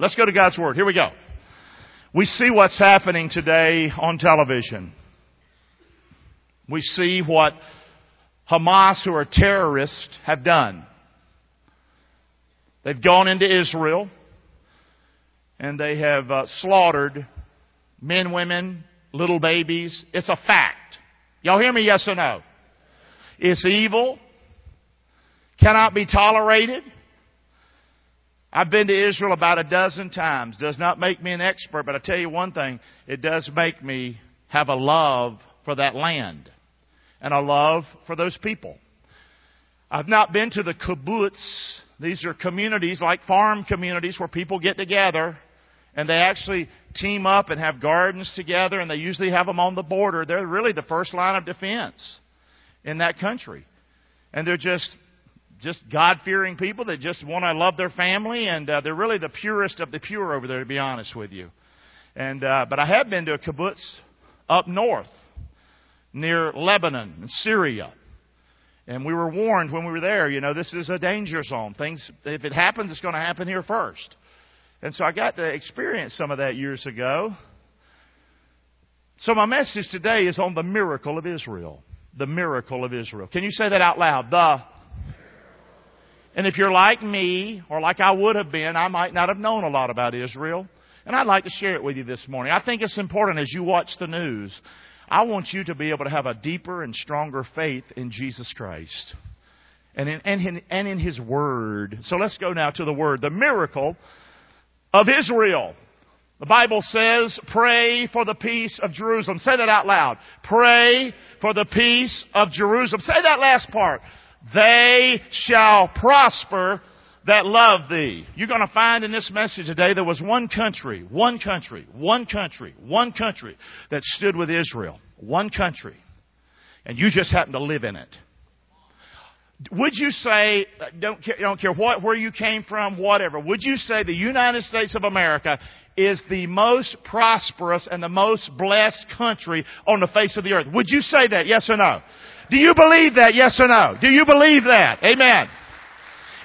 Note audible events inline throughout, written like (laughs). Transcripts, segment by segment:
Let's go to God's Word. Here we go. We see what's happening today on television. We see what Hamas, who are terrorists, have done. They've gone into Israel and they have uh, slaughtered men, women, little babies. It's a fact. Y'all hear me? Yes or no? It's evil. Cannot be tolerated. I've been to Israel about a dozen times. Does not make me an expert, but I tell you one thing, it does make me have a love for that land and a love for those people. I've not been to the kibbutz. These are communities like farm communities where people get together and they actually team up and have gardens together and they usually have them on the border. They're really the first line of defense in that country. And they're just just God fearing people that just want to love their family, and uh, they're really the purest of the pure over there, to be honest with you. And uh, but I have been to a kibbutz up north near Lebanon and Syria. And we were warned when we were there, you know, this is a danger zone. Things, if it happens, it's going to happen here first. And so I got to experience some of that years ago. So my message today is on the miracle of Israel. The miracle of Israel. Can you say that out loud? The and if you're like me, or like I would have been, I might not have known a lot about Israel. And I'd like to share it with you this morning. I think it's important as you watch the news. I want you to be able to have a deeper and stronger faith in Jesus Christ and in, and in, and in His Word. So let's go now to the Word. The miracle of Israel. The Bible says, pray for the peace of Jerusalem. Say that out loud. Pray for the peace of Jerusalem. Say that last part. They shall prosper that love thee. You're going to find in this message today there was one country, one country, one country, one country that stood with Israel. One country. And you just happen to live in it. Would you say, don't care, don't care what, where you came from, whatever, would you say the United States of America is the most prosperous and the most blessed country on the face of the earth? Would you say that, yes or no? Do you believe that? Yes or no? Do you believe that? Amen.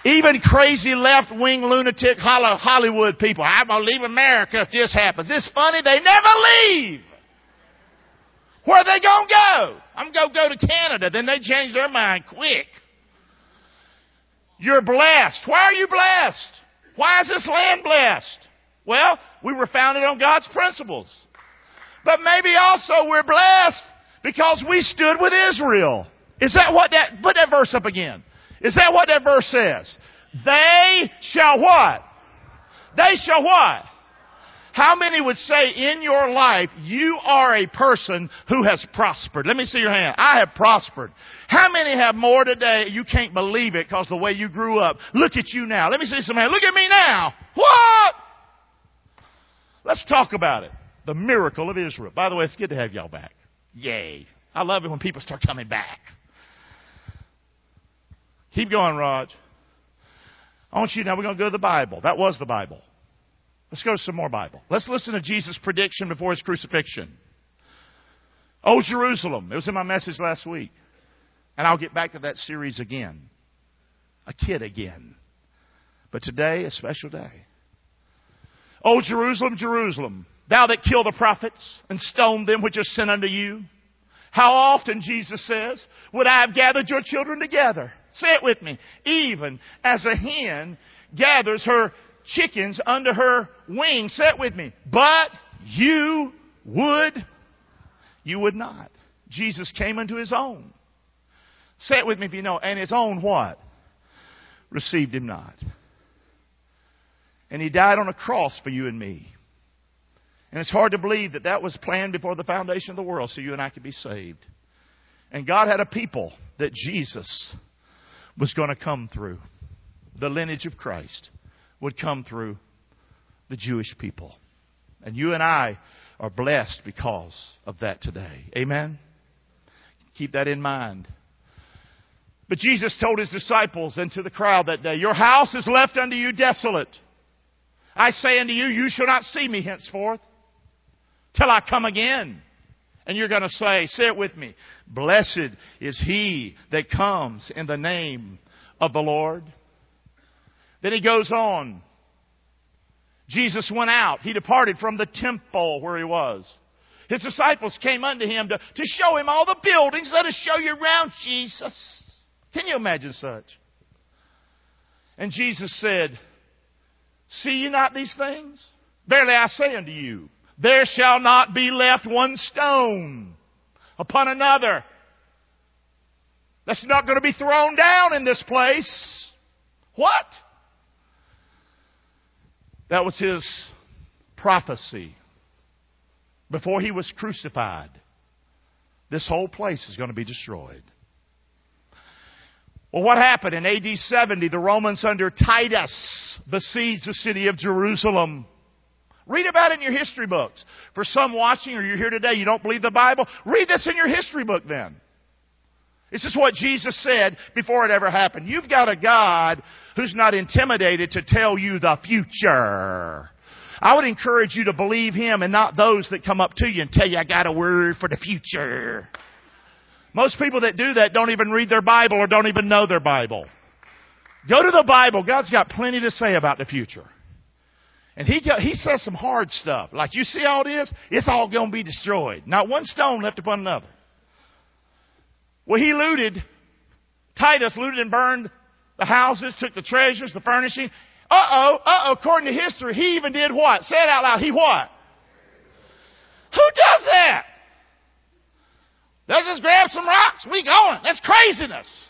Even crazy left-wing lunatic Hollywood people. I'm gonna leave America if this happens. It's funny, they never leave. Where are they gonna go? I'm gonna go to Canada. Then they change their mind quick. You're blessed. Why are you blessed? Why is this land blessed? Well, we were founded on God's principles. But maybe also we're blessed because we stood with Israel. Is that what that, put that verse up again. Is that what that verse says? They shall what? They shall what? How many would say in your life you are a person who has prospered? Let me see your hand. I have prospered. How many have more today? You can't believe it because the way you grew up. Look at you now. Let me see some hand. Look at me now. What? Let's talk about it. The miracle of Israel. By the way, it's good to have y'all back. Yay. I love it when people start coming back. Keep going, Raj. I want you now, we're going to go to the Bible. That was the Bible. Let's go to some more Bible. Let's listen to Jesus' prediction before his crucifixion. Oh, Jerusalem. It was in my message last week. And I'll get back to that series again. A kid again. But today, a special day. Oh, Jerusalem, Jerusalem, Thou that kill the prophets and stone them which are sent unto you. How often, Jesus says, would I have gathered your children together? Say it with me. Even as a hen gathers her chickens under her wings. Say it with me. But you would, you would not. Jesus came unto his own. Say it with me if you know. And his own what? Received him not. And he died on a cross for you and me. And it's hard to believe that that was planned before the foundation of the world so you and I could be saved. And God had a people that Jesus was going to come through. The lineage of Christ would come through the Jewish people. And you and I are blessed because of that today. Amen? Keep that in mind. But Jesus told his disciples and to the crowd that day, Your house is left unto you desolate. I say unto you, you shall not see me henceforth till I come again. And you're going to say, say it with me. Blessed is he that comes in the name of the Lord. Then he goes on Jesus went out. He departed from the temple where he was. His disciples came unto him to, to show him all the buildings. Let us show you around, Jesus. Can you imagine such? And Jesus said, See ye not these things? Verily I say unto you, there shall not be left one stone upon another. That's not going to be thrown down in this place. What? That was his prophecy before he was crucified. This whole place is going to be destroyed. Well, what happened? In AD 70, the Romans under Titus besieged the city of Jerusalem. Read about it in your history books. For some watching or you're here today, you don't believe the Bible, read this in your history book then. This is what Jesus said before it ever happened. You've got a God who's not intimidated to tell you the future. I would encourage you to believe Him and not those that come up to you and tell you, I got a word for the future. Most people that do that don't even read their Bible or don't even know their Bible. Go to the Bible. God's got plenty to say about the future. And he, he says some hard stuff. Like, you see all this? It's all going to be destroyed. Not one stone left upon another. Well, he looted. Titus looted and burned the houses, took the treasures, the furnishing. Uh oh, uh oh, according to history, he even did what? Say it out loud. He what? Who does that? Let's just grab some rocks. We going. That's craziness.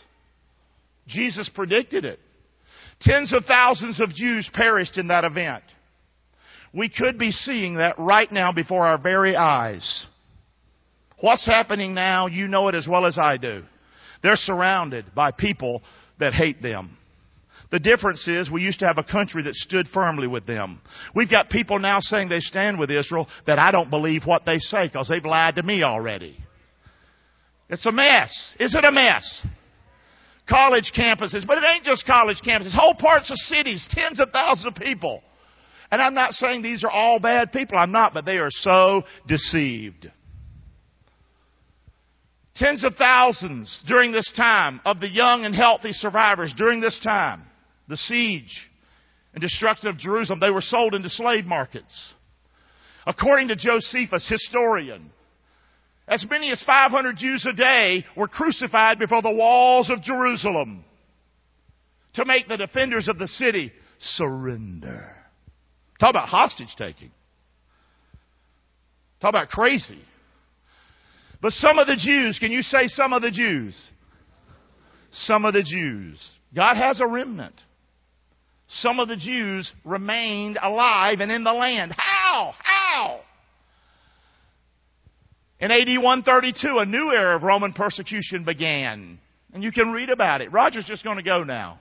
Jesus predicted it. Tens of thousands of Jews perished in that event. We could be seeing that right now before our very eyes. What's happening now, you know it as well as I do. They're surrounded by people that hate them. The difference is we used to have a country that stood firmly with them. We've got people now saying they stand with Israel that I don't believe what they say because they've lied to me already. It's a mess. Is it a mess? College campuses, but it ain't just college campuses. Whole parts of cities, tens of thousands of people. And I'm not saying these are all bad people. I'm not, but they are so deceived. Tens of thousands during this time of the young and healthy survivors during this time, the siege and destruction of Jerusalem, they were sold into slave markets. According to Josephus, historian, as many as 500 Jews a day were crucified before the walls of Jerusalem to make the defenders of the city surrender. Talk about hostage taking. Talk about crazy. But some of the Jews, can you say some of the Jews? Some of the Jews. God has a remnant. Some of the Jews remained alive and in the land. How? How? In AD 132, a new era of Roman persecution began. And you can read about it. Roger's just going to go now.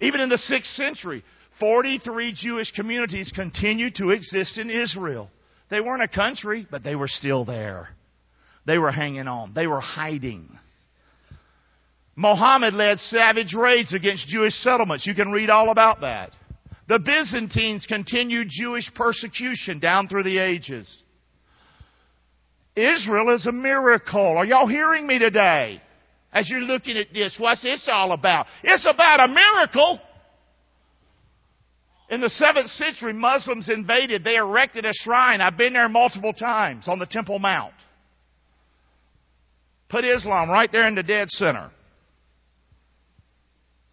Even in the 6th century, 43 Jewish communities continued to exist in Israel. They weren't a country, but they were still there. They were hanging on. They were hiding. Mohammed led savage raids against Jewish settlements. You can read all about that. The Byzantines continued Jewish persecution down through the ages. Israel is a miracle. Are y'all hearing me today? As you're looking at this, what's this all about? It's about a miracle. In the 7th century, Muslims invaded. They erected a shrine. I've been there multiple times on the Temple Mount. Put Islam right there in the dead center.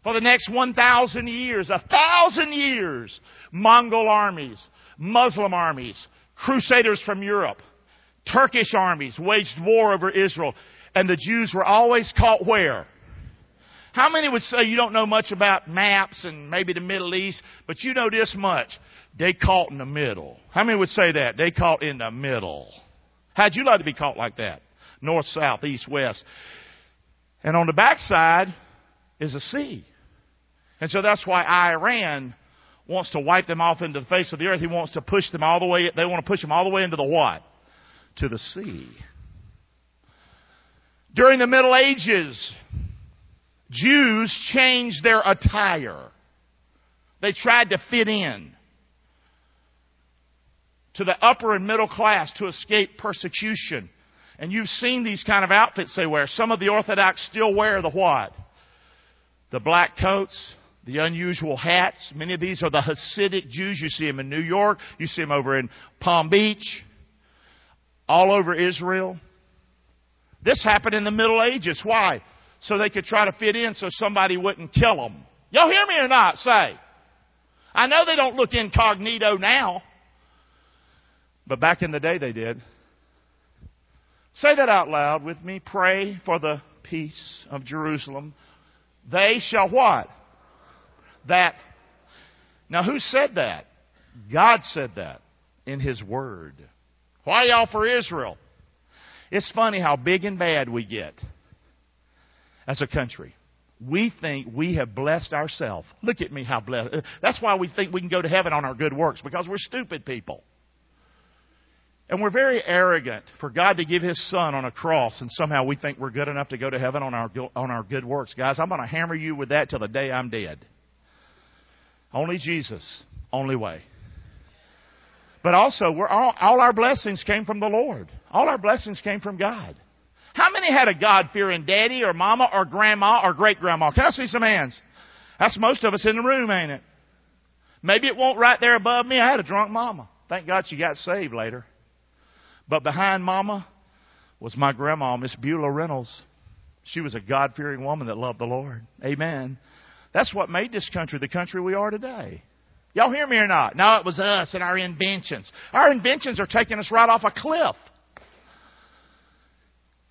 For the next 1,000 years, a thousand years, Mongol armies, Muslim armies, crusaders from Europe, Turkish armies waged war over Israel, and the Jews were always caught where? How many would say you don't know much about maps and maybe the Middle East, but you know this much? They caught in the middle. How many would say that? They caught in the middle. How'd you like to be caught like that? North, south, east, west. And on the backside is a sea. And so that's why Iran wants to wipe them off into the face of the earth. He wants to push them all the way, they want to push them all the way into the what? to the sea. During the Middle Ages, Jews changed their attire. They tried to fit in to the upper and middle class to escape persecution. And you've seen these kind of outfits they wear. Some of the Orthodox still wear the what? The black coats, the unusual hats. Many of these are the Hasidic Jews. You see them in New York. You see them over in Palm Beach. All over Israel. This happened in the Middle Ages. Why? So they could try to fit in so somebody wouldn't kill them. Y'all hear me or not? Say. I know they don't look incognito now. But back in the day they did. Say that out loud with me. Pray for the peace of Jerusalem. They shall what? That. Now who said that? God said that in His Word. Why y'all for Israel? It's funny how big and bad we get as a country. We think we have blessed ourselves. Look at me how blessed. That's why we think we can go to heaven on our good works, because we're stupid people. And we're very arrogant for God to give His Son on a cross, and somehow we think we're good enough to go to heaven on our, on our good works. Guys, I'm going to hammer you with that till the day I'm dead. Only Jesus, only way. But also, we're all, all our blessings came from the Lord. All our blessings came from God. How many had a God fearing daddy or mama or grandma or great grandma? Can I see some hands? That's most of us in the room, ain't it? Maybe it won't right there above me. I had a drunk mama. Thank God she got saved later. But behind Mama was my grandma, Miss Beulah Reynolds. She was a God fearing woman that loved the Lord. Amen. That's what made this country the country we are today. Y'all hear me or not? No, it was us and our inventions. Our inventions are taking us right off a cliff.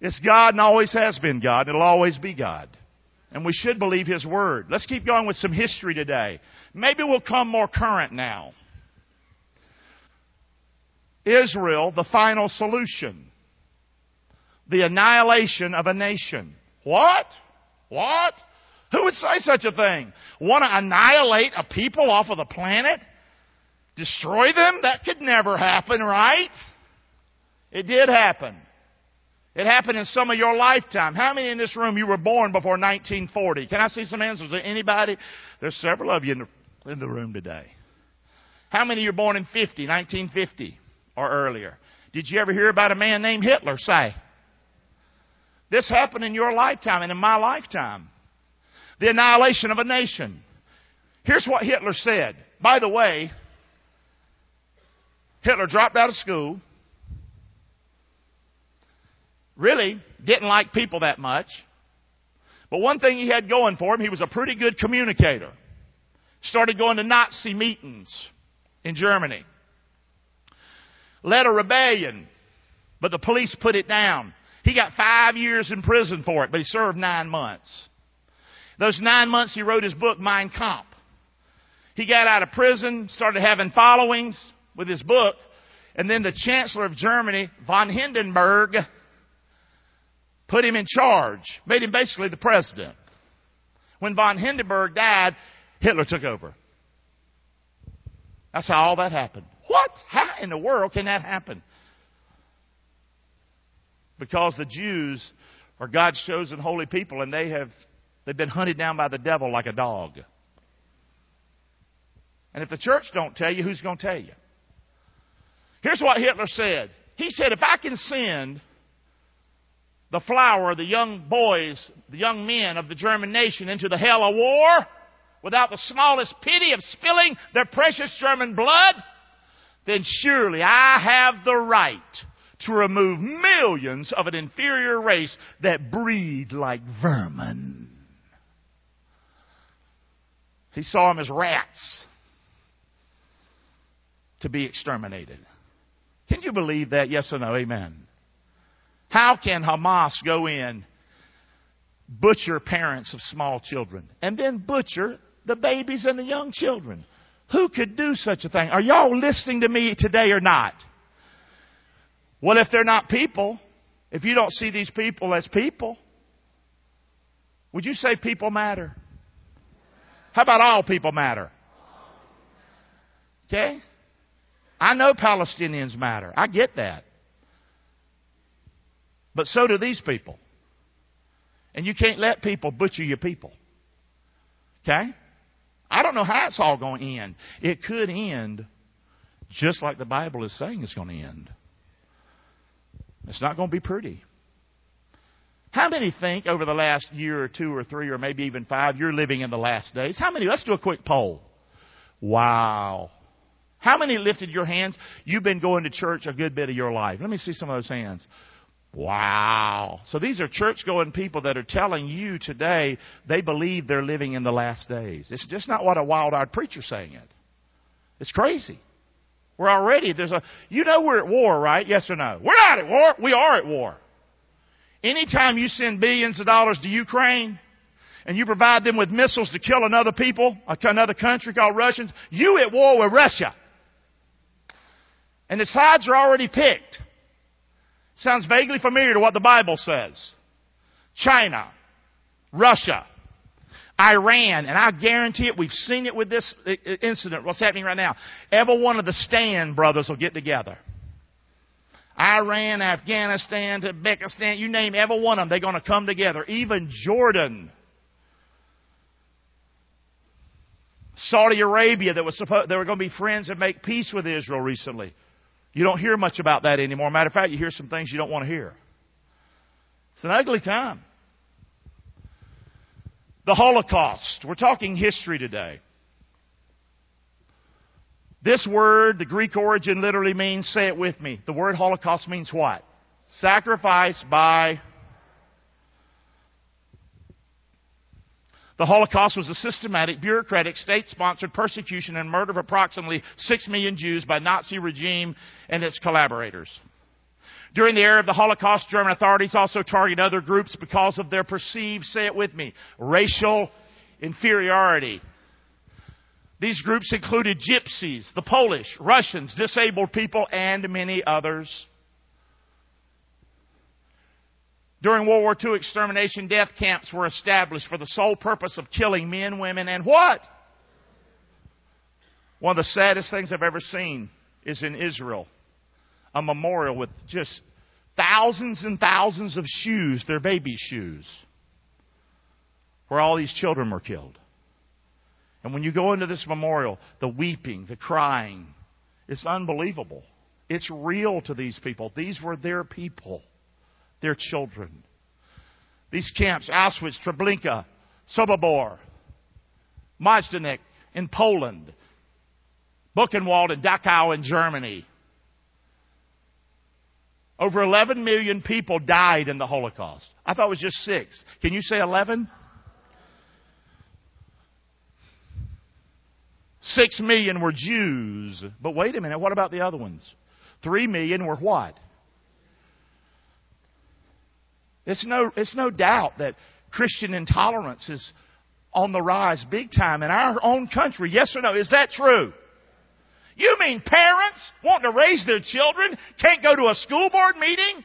It's God and always has been God. It'll always be God. And we should believe His Word. Let's keep going with some history today. Maybe we'll come more current now. Israel the final solution. The annihilation of a nation. What? What? Who would say such a thing? Want to annihilate a people off of the planet? Destroy them? That could never happen, right? It did happen. It happened in some of your lifetime. How many in this room you were born before 1940? Can I see some there anybody? There's several of you in the, in the room today. How many you were born in 50, 1950? or earlier. Did you ever hear about a man named Hitler? Say. This happened in your lifetime and in my lifetime. The annihilation of a nation. Here's what Hitler said. By the way, Hitler dropped out of school. Really didn't like people that much. But one thing he had going for him, he was a pretty good communicator. Started going to Nazi meetings in Germany led a rebellion, but the police put it down. He got five years in prison for it, but he served nine months. Those nine months he wrote his book, Mein Kampf. He got out of prison, started having followings with his book, and then the Chancellor of Germany, von Hindenburg, put him in charge, made him basically the president. When von Hindenburg died, Hitler took over. That's how all that happened. What? How in the world can that happen? Because the Jews are God's chosen holy people and they have they've been hunted down by the devil like a dog. And if the church don't tell you, who's going to tell you? Here's what Hitler said. He said, if I can send the flower, the young boys, the young men of the German nation into the hell of war without the smallest pity of spilling their precious German blood, then surely I have the right to remove millions of an inferior race that breed like vermin. He saw them as rats to be exterminated. Can you believe that? Yes or no? Amen. How can Hamas go in, butcher parents of small children, and then butcher the babies and the young children? Who could do such a thing? Are y'all listening to me today or not? Well, if they're not people, if you don't see these people as people, would you say people matter? How about all people matter? Okay? I know Palestinians matter. I get that. But so do these people. And you can't let people butcher your people. Okay? I don't know how it's all going to end. It could end just like the Bible is saying it's going to end. It's not going to be pretty. How many think over the last year or two or three or maybe even five, you're living in the last days? How many? Let's do a quick poll. Wow. How many lifted your hands? You've been going to church a good bit of your life. Let me see some of those hands. Wow. So these are church going people that are telling you today they believe they're living in the last days. It's just not what a wild eyed preacher's saying it. It's crazy. We're already, there's a, you know we're at war, right? Yes or no? We're not at war. We are at war. Anytime you send billions of dollars to Ukraine and you provide them with missiles to kill another people, another country called Russians, you at war with Russia. And the sides are already picked. Sounds vaguely familiar to what the Bible says. China, Russia, Iran, and I guarantee it, we've seen it with this incident, what's happening right now. Every one of the Stand brothers will get together. Iran, Afghanistan, Uzbekistan, you name every one of them, they're going to come together. Even Jordan. Saudi Arabia that was supposed, they were going to be friends and make peace with Israel recently. You don't hear much about that anymore. Matter of fact, you hear some things you don't want to hear. It's an ugly time. The Holocaust. We're talking history today. This word, the Greek origin literally means, say it with me. The word Holocaust means what? Sacrifice by The Holocaust was a systematic, bureaucratic, state-sponsored persecution and murder of approximately six million Jews by Nazi regime and its collaborators. During the era of the Holocaust, German authorities also targeted other groups because of their perceived, say it with me, racial inferiority. These groups included gypsies, the Polish, Russians, disabled people, and many others. During World War II, extermination death camps were established for the sole purpose of killing men, women, and what? One of the saddest things I've ever seen is in Israel. A memorial with just thousands and thousands of shoes, their baby shoes, where all these children were killed. And when you go into this memorial, the weeping, the crying, it's unbelievable. It's real to these people. These were their people their children. These camps, Auschwitz, Treblinka, Sobibor, Majdanek in Poland, Buchenwald and Dachau in Germany. Over 11 million people died in the Holocaust. I thought it was just six. Can you say 11? Six million were Jews. But wait a minute, what about the other ones? Three million were what? It's no, it's no doubt that Christian intolerance is on the rise big time in our own country. Yes or no? Is that true? You mean parents wanting to raise their children can't go to a school board meeting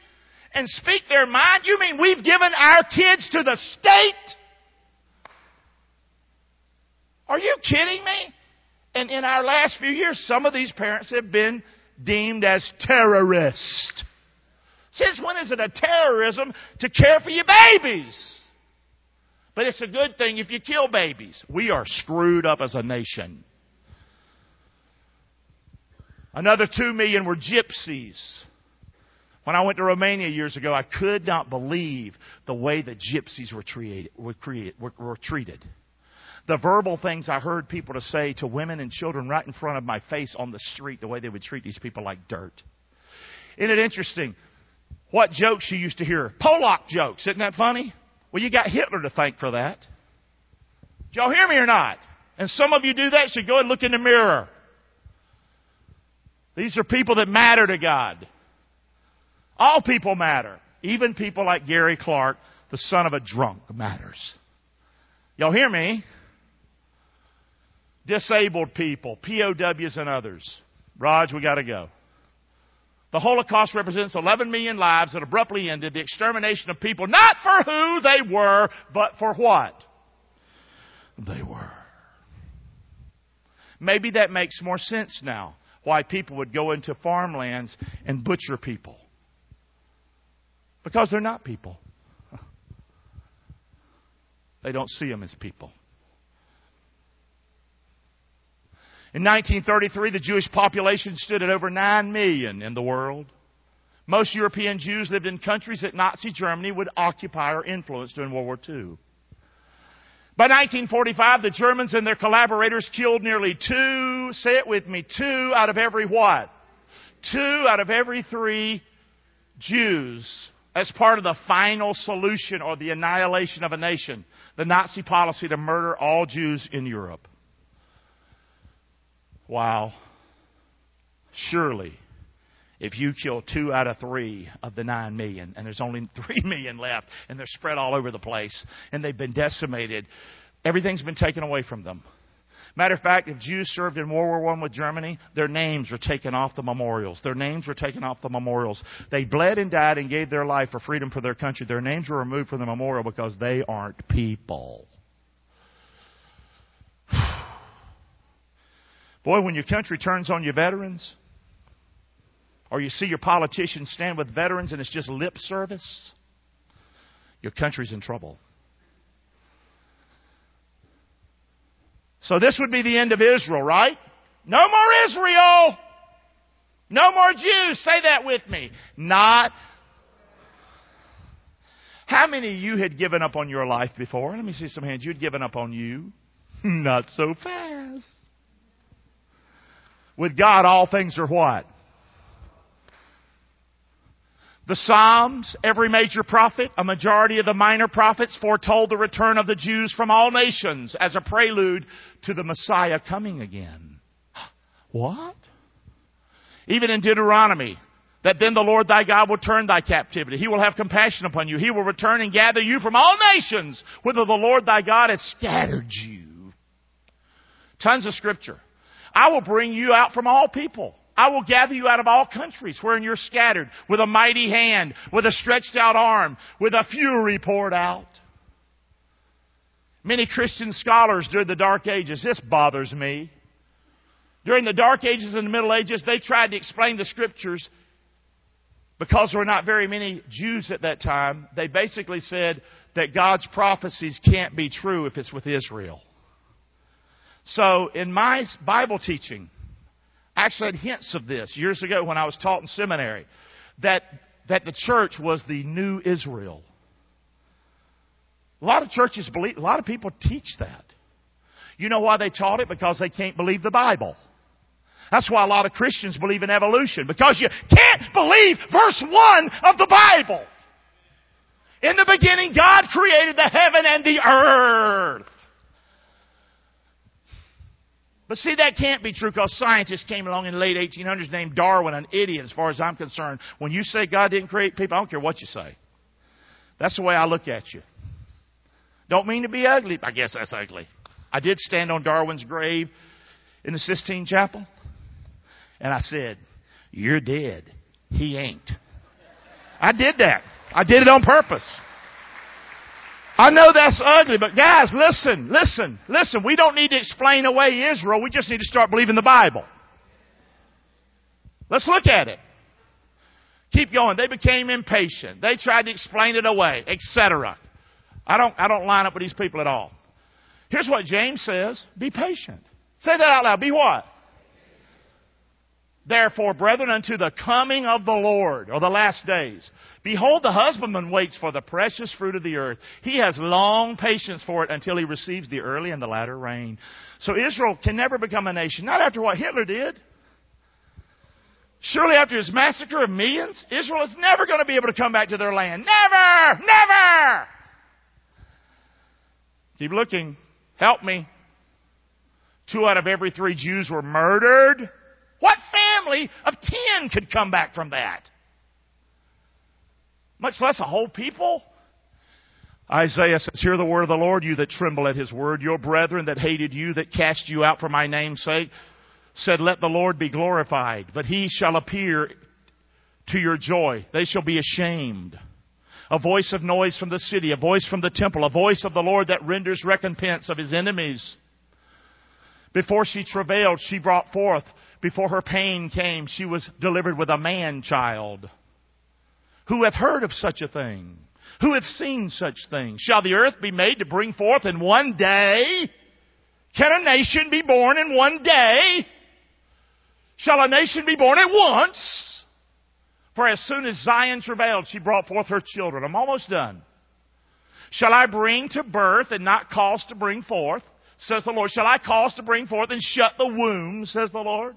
and speak their mind? You mean we've given our kids to the state? Are you kidding me? And in our last few years, some of these parents have been deemed as terrorists. Since when is it a terrorism to care for your babies? But it's a good thing if you kill babies. We are screwed up as a nation. Another two million were gypsies. When I went to Romania years ago, I could not believe the way the gypsies were treated. Were, created, were, were treated. The verbal things I heard people to say to women and children right in front of my face on the street, the way they would treat these people like dirt. Isn't it interesting? What jokes you used to hear. Polack jokes. Isn't that funny? Well, you got Hitler to thank for that. Did y'all hear me or not? And some of you do that so go and look in the mirror. These are people that matter to God. All people matter. Even people like Garry Clark, the son of a drunk, matters. Y'all hear me? Disabled people, POWs and others. Raj, we gotta go. The Holocaust represents 11 million lives that abruptly ended the extermination of people, not for who they were, but for what they were. Maybe that makes more sense now why people would go into farmlands and butcher people. Because they're not people. They don't see them as people. In 1933, the Jewish population stood at over 9 million in the world. Most European Jews lived in countries that Nazi Germany would occupy or influence during World War II. By 1945, the Germans and their collaborators killed nearly two, say it with me, two out of every what? Two out of every three Jews as part of the final solution or the annihilation of a nation, the Nazi policy to murder all Jews in Europe. Wow. Surely, if you kill two out of three of the nine million, and there's only (laughs) three million left, and they're spread all over the place, and they've been decimated, everything's been taken away from them. Matter of fact, if Jews served in World War I with Germany, their names were taken off the memorials. Their names were taken off the memorials. They bled and died and gave their life for freedom for their country. Their names were removed from the memorial because they aren't people. Boy, when your country turns on your veterans, or you see your politicians stand with veterans and it's just lip service, your country's in trouble. So this would be the end of Israel, right? No more Israel! No more Jews! Say that with me. Not. How many of you had given up on your life before? Let me see some hands. You'd given up on you. (laughs) Not so fast. With God, all things are what? The Psalms, every major prophet, a majority of the minor prophets foretold the return of the Jews from all nations as a prelude to the Messiah coming again. (gasps) What? Even in Deuteronomy, that then the Lord thy God will turn thy captivity. He will have compassion upon you. He will return and gather you from all nations, whither the Lord thy God has scattered you. Tons of scripture. I will bring you out from all people. I will gather you out of all countries wherein you're scattered with a mighty hand, with a stretched out arm, with a fury poured out. Many Christian scholars during the Dark Ages, this bothers me. During the Dark Ages and the Middle Ages, they tried to explain the Scriptures because there were not very many Jews at that time. They basically said that God's prophecies can't be true if it's with Israel. So, in my Bible teaching, I actually had hints of this years ago when I was taught in seminary that, that the church was the new Israel. A lot of churches believe, a lot of people teach that. You know why they taught it? Because they can't believe the Bible. That's why a lot of Christians believe in evolution. Because you can't believe verse 1 of the Bible. In the beginning, God created the heaven and the earth. But see, that can't be true because scientists came along in the late 1800s named Darwin an idiot as far as I'm concerned. When you say God didn't create people, I don't care what you say. That's the way I look at you. Don't mean to be ugly. I guess that's ugly. I did stand on Darwin's grave in the Sistine Chapel, and I said, You're dead. He ain't. I did that. I did it on purpose. I know that's ugly, but guys, listen, listen, listen. We don't need to explain away Israel. We just need to start believing the Bible. Let's look at it. Keep going. They became impatient. They tried to explain it away, etc. I don't, I don't line up with these people at all. Here's what James says. Be patient. Say that out loud. Be what? Therefore, brethren, unto the coming of the Lord, or the last days, behold, the husbandman waits for the precious fruit of the earth. He has long patience for it until he receives the early and the latter rain. So Israel can never become a nation, not after what Hitler did. Surely after his massacre of millions, Israel is never going to be able to come back to their land. Never! Never! Keep looking. Help me. Two out of every three Jews were murdered. What family of ten could come back from that? Much less a whole people. Isaiah says, Hear the word of the Lord, you that tremble at his word. Your brethren that hated you, that cast you out for my name's sake, said, Let the Lord be glorified. But he shall appear to your joy. They shall be ashamed. A voice of noise from the city, a voice from the temple, a voice of the Lord that renders recompense of his enemies. Before she travailed, she brought forth before her pain came, she was delivered with a man child. Who hath heard of such a thing? Who hath seen such things? Shall the earth be made to bring forth in one day? Can a nation be born in one day? Shall a nation be born at once? For as soon as Zion travailed, she brought forth her children. I'm almost done. Shall I bring to birth and not cause to bring forth? Says the Lord. Shall I cause to bring forth and shut the womb? Says the Lord.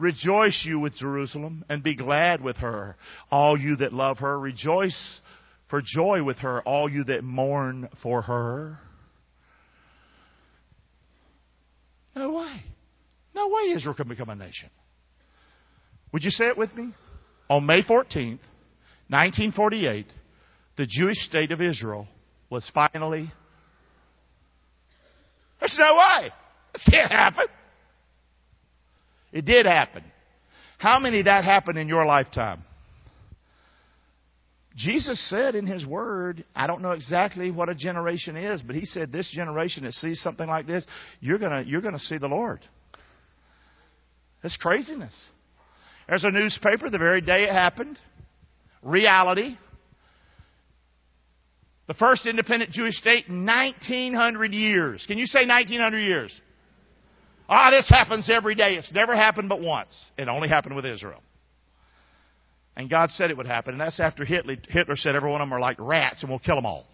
Rejoice you with Jerusalem and be glad with her, all you that love her. Rejoice for joy with her, all you that mourn for her. No way. No way Israel can become a nation. Would you say it with me? On May 14th, 1948, the Jewish state of Israel was finally. There's no way. This can't happen. It did happen. How many that happened in your lifetime? Jesus said in His Word, I don't know exactly what a generation is, but He said this generation that sees something like this, you're gonna, you're gonna see the Lord. That's craziness. There's a newspaper the very day it happened. Reality. The first independent Jewish state in 1900 years. Can you say 1900 years? Ah, this happens every day. It's never happened but once. It only happened with Israel. And God said it would happen. And that's after Hitler, Hitler said every one of them are like rats and we'll kill them all.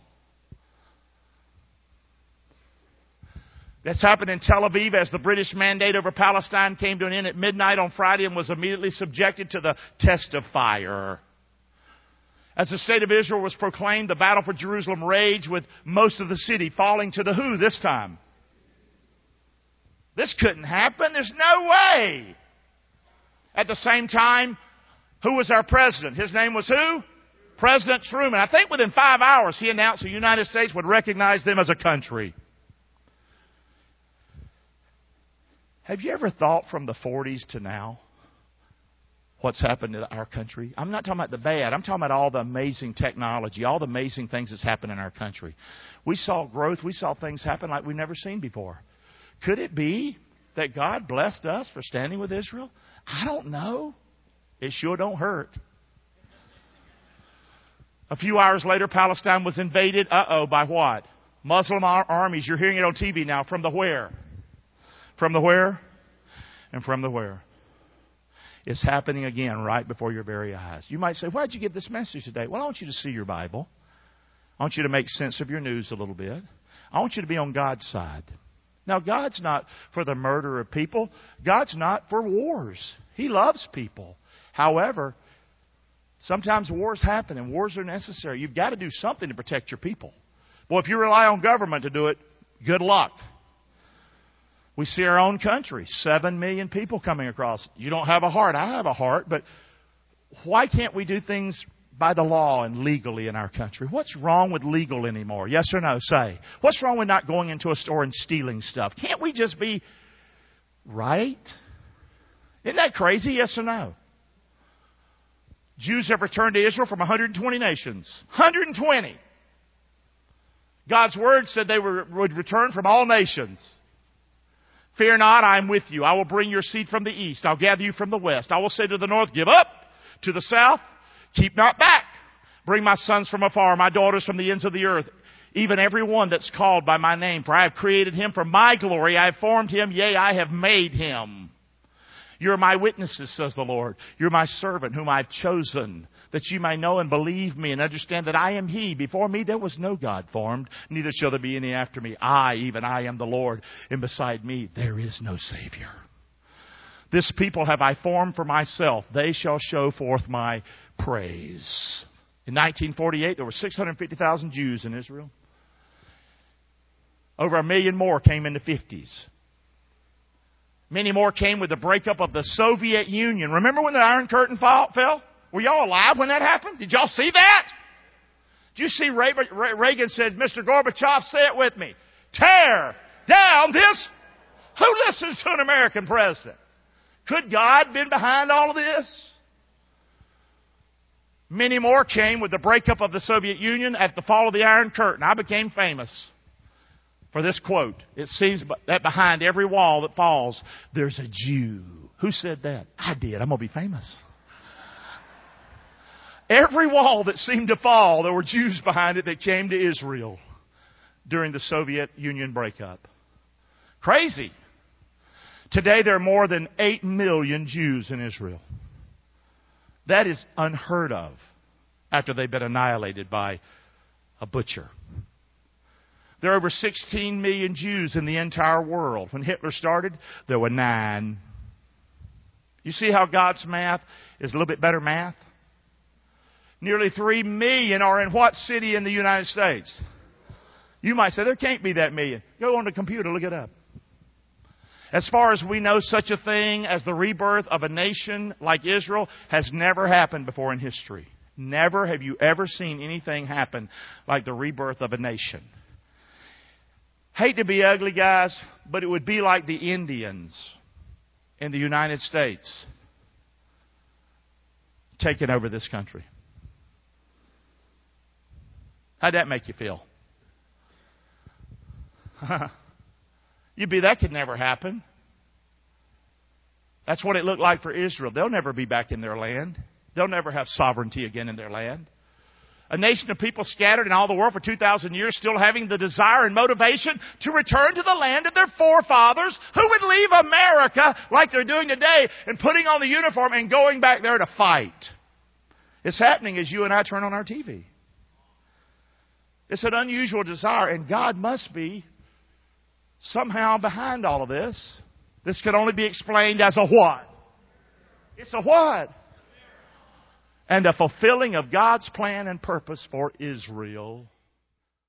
That's happened in Tel Aviv as the British mandate over Palestine came to an end at midnight on Friday and was immediately subjected to the test of fire. As the state of Israel was proclaimed, the battle for Jerusalem raged with most of the city falling to the who this time? This couldn't happen. There's no way. At the same time, who was our president? His name was who? President Truman. I think within five hours he announced the United States would recognize them as a country. Have you ever thought from the 40s to now what's happened to our country? I'm not talking about the bad. I'm talking about all the amazing technology, all the amazing things that's happened in our country. We saw growth. We saw things happen like we've never seen before. Could it be that God blessed us for standing with Israel? I don't know. It sure don't hurt. A few hours later, Palestine was invaded. Uh oh, by what? Muslim armies. You're hearing it on TV now. From the where? From the where? And from the where? It's happening again right before your very eyes. You might say, Why'd you give this message today? Well, I want you to see your Bible. I want you to make sense of your news a little bit. I want you to be on God's side. Now, God's not for the murder of people. God's not for wars. He loves people. However, sometimes wars happen and wars are necessary. You've got to do something to protect your people. Well, if you rely on government to do it, good luck. We see our own country, seven million people coming across. You don't have a heart. I have a heart, but why can't we do things by the law and legally in our country? What's wrong with legal anymore? Yes or no? Say. What's wrong with not going into a store and stealing stuff? Can't we just be right? Isn't that crazy? Yes or no? Jews have returned to Israel from 120 nations. 120. God's word said they would return from all nations. Fear not, I am with you. I will bring your seed from the east. I'll gather you from the west. I will say to the north, give up. To the south, keep not back. Bring my sons from afar, my daughters from the ends of the earth. Even every one that's called by my name. For I have created him for my glory. I have formed him. Yea, I have made him. You're my witnesses, says the Lord. You're my servant whom I've chosen, that you may know and believe me and understand that I am He. Before me there was no God formed, neither shall there be any after me. I, even I am the Lord, and beside me there is no Savior. This people have I formed for myself. They shall show forth my praise. In 1948, there were 650,000 Jews in Israel. Over a million more came in the 50s. Many more came with the breakup of the Soviet Union. Remember when the Iron Curtain fell? Were y'all alive when that happened? Did y'all see that? Did you see Reagan said, Mr. Gorbachev, say it with me. Tear down this. Who listens to an American president? Could God been behind all of this? Many more came with the breakup of the Soviet Union at the fall of the Iron Curtain. I became famous for this quote. It seems that behind every wall that falls, there's a Jew. Who said that? I did. I'm going to be famous. Every wall that seemed to fall, there were Jews behind it that came to Israel during the Soviet Union breakup. Crazy. Today there are more than 8 million Jews in Israel. That is unheard of after they've been annihilated by a butcher. There are over 16 million Jews in the entire world. When Hitler started, there were nine. You see how God's math is a little bit better math? Nearly 3 million are in what city in the United States? You might say, there can't be that million. Go on the computer, look it up. As far as we know, such a thing as the rebirth of a nation like Israel has never happened before in history. Never have you ever seen anything happen like the rebirth of a nation. Hate to be ugly, guys, but it would be like the Indians in the United States taking over this country. How'd that make you feel? (laughs) You'd be, that could never happen. That's what it looked like for Israel. They'll never be back in their land. They'll never have sovereignty again in their land. A nation of people scattered in all the world for 2,000 years, still having the desire and motivation to return to the land of their forefathers who would leave America like they're doing today and putting on the uniform and going back there to fight. It's happening as you and I turn on our TV. It's an unusual desire, and God must be somehow behind all of this. This can only be explained as a what? It's a what? And a fulfilling of God's plan and purpose for Israel.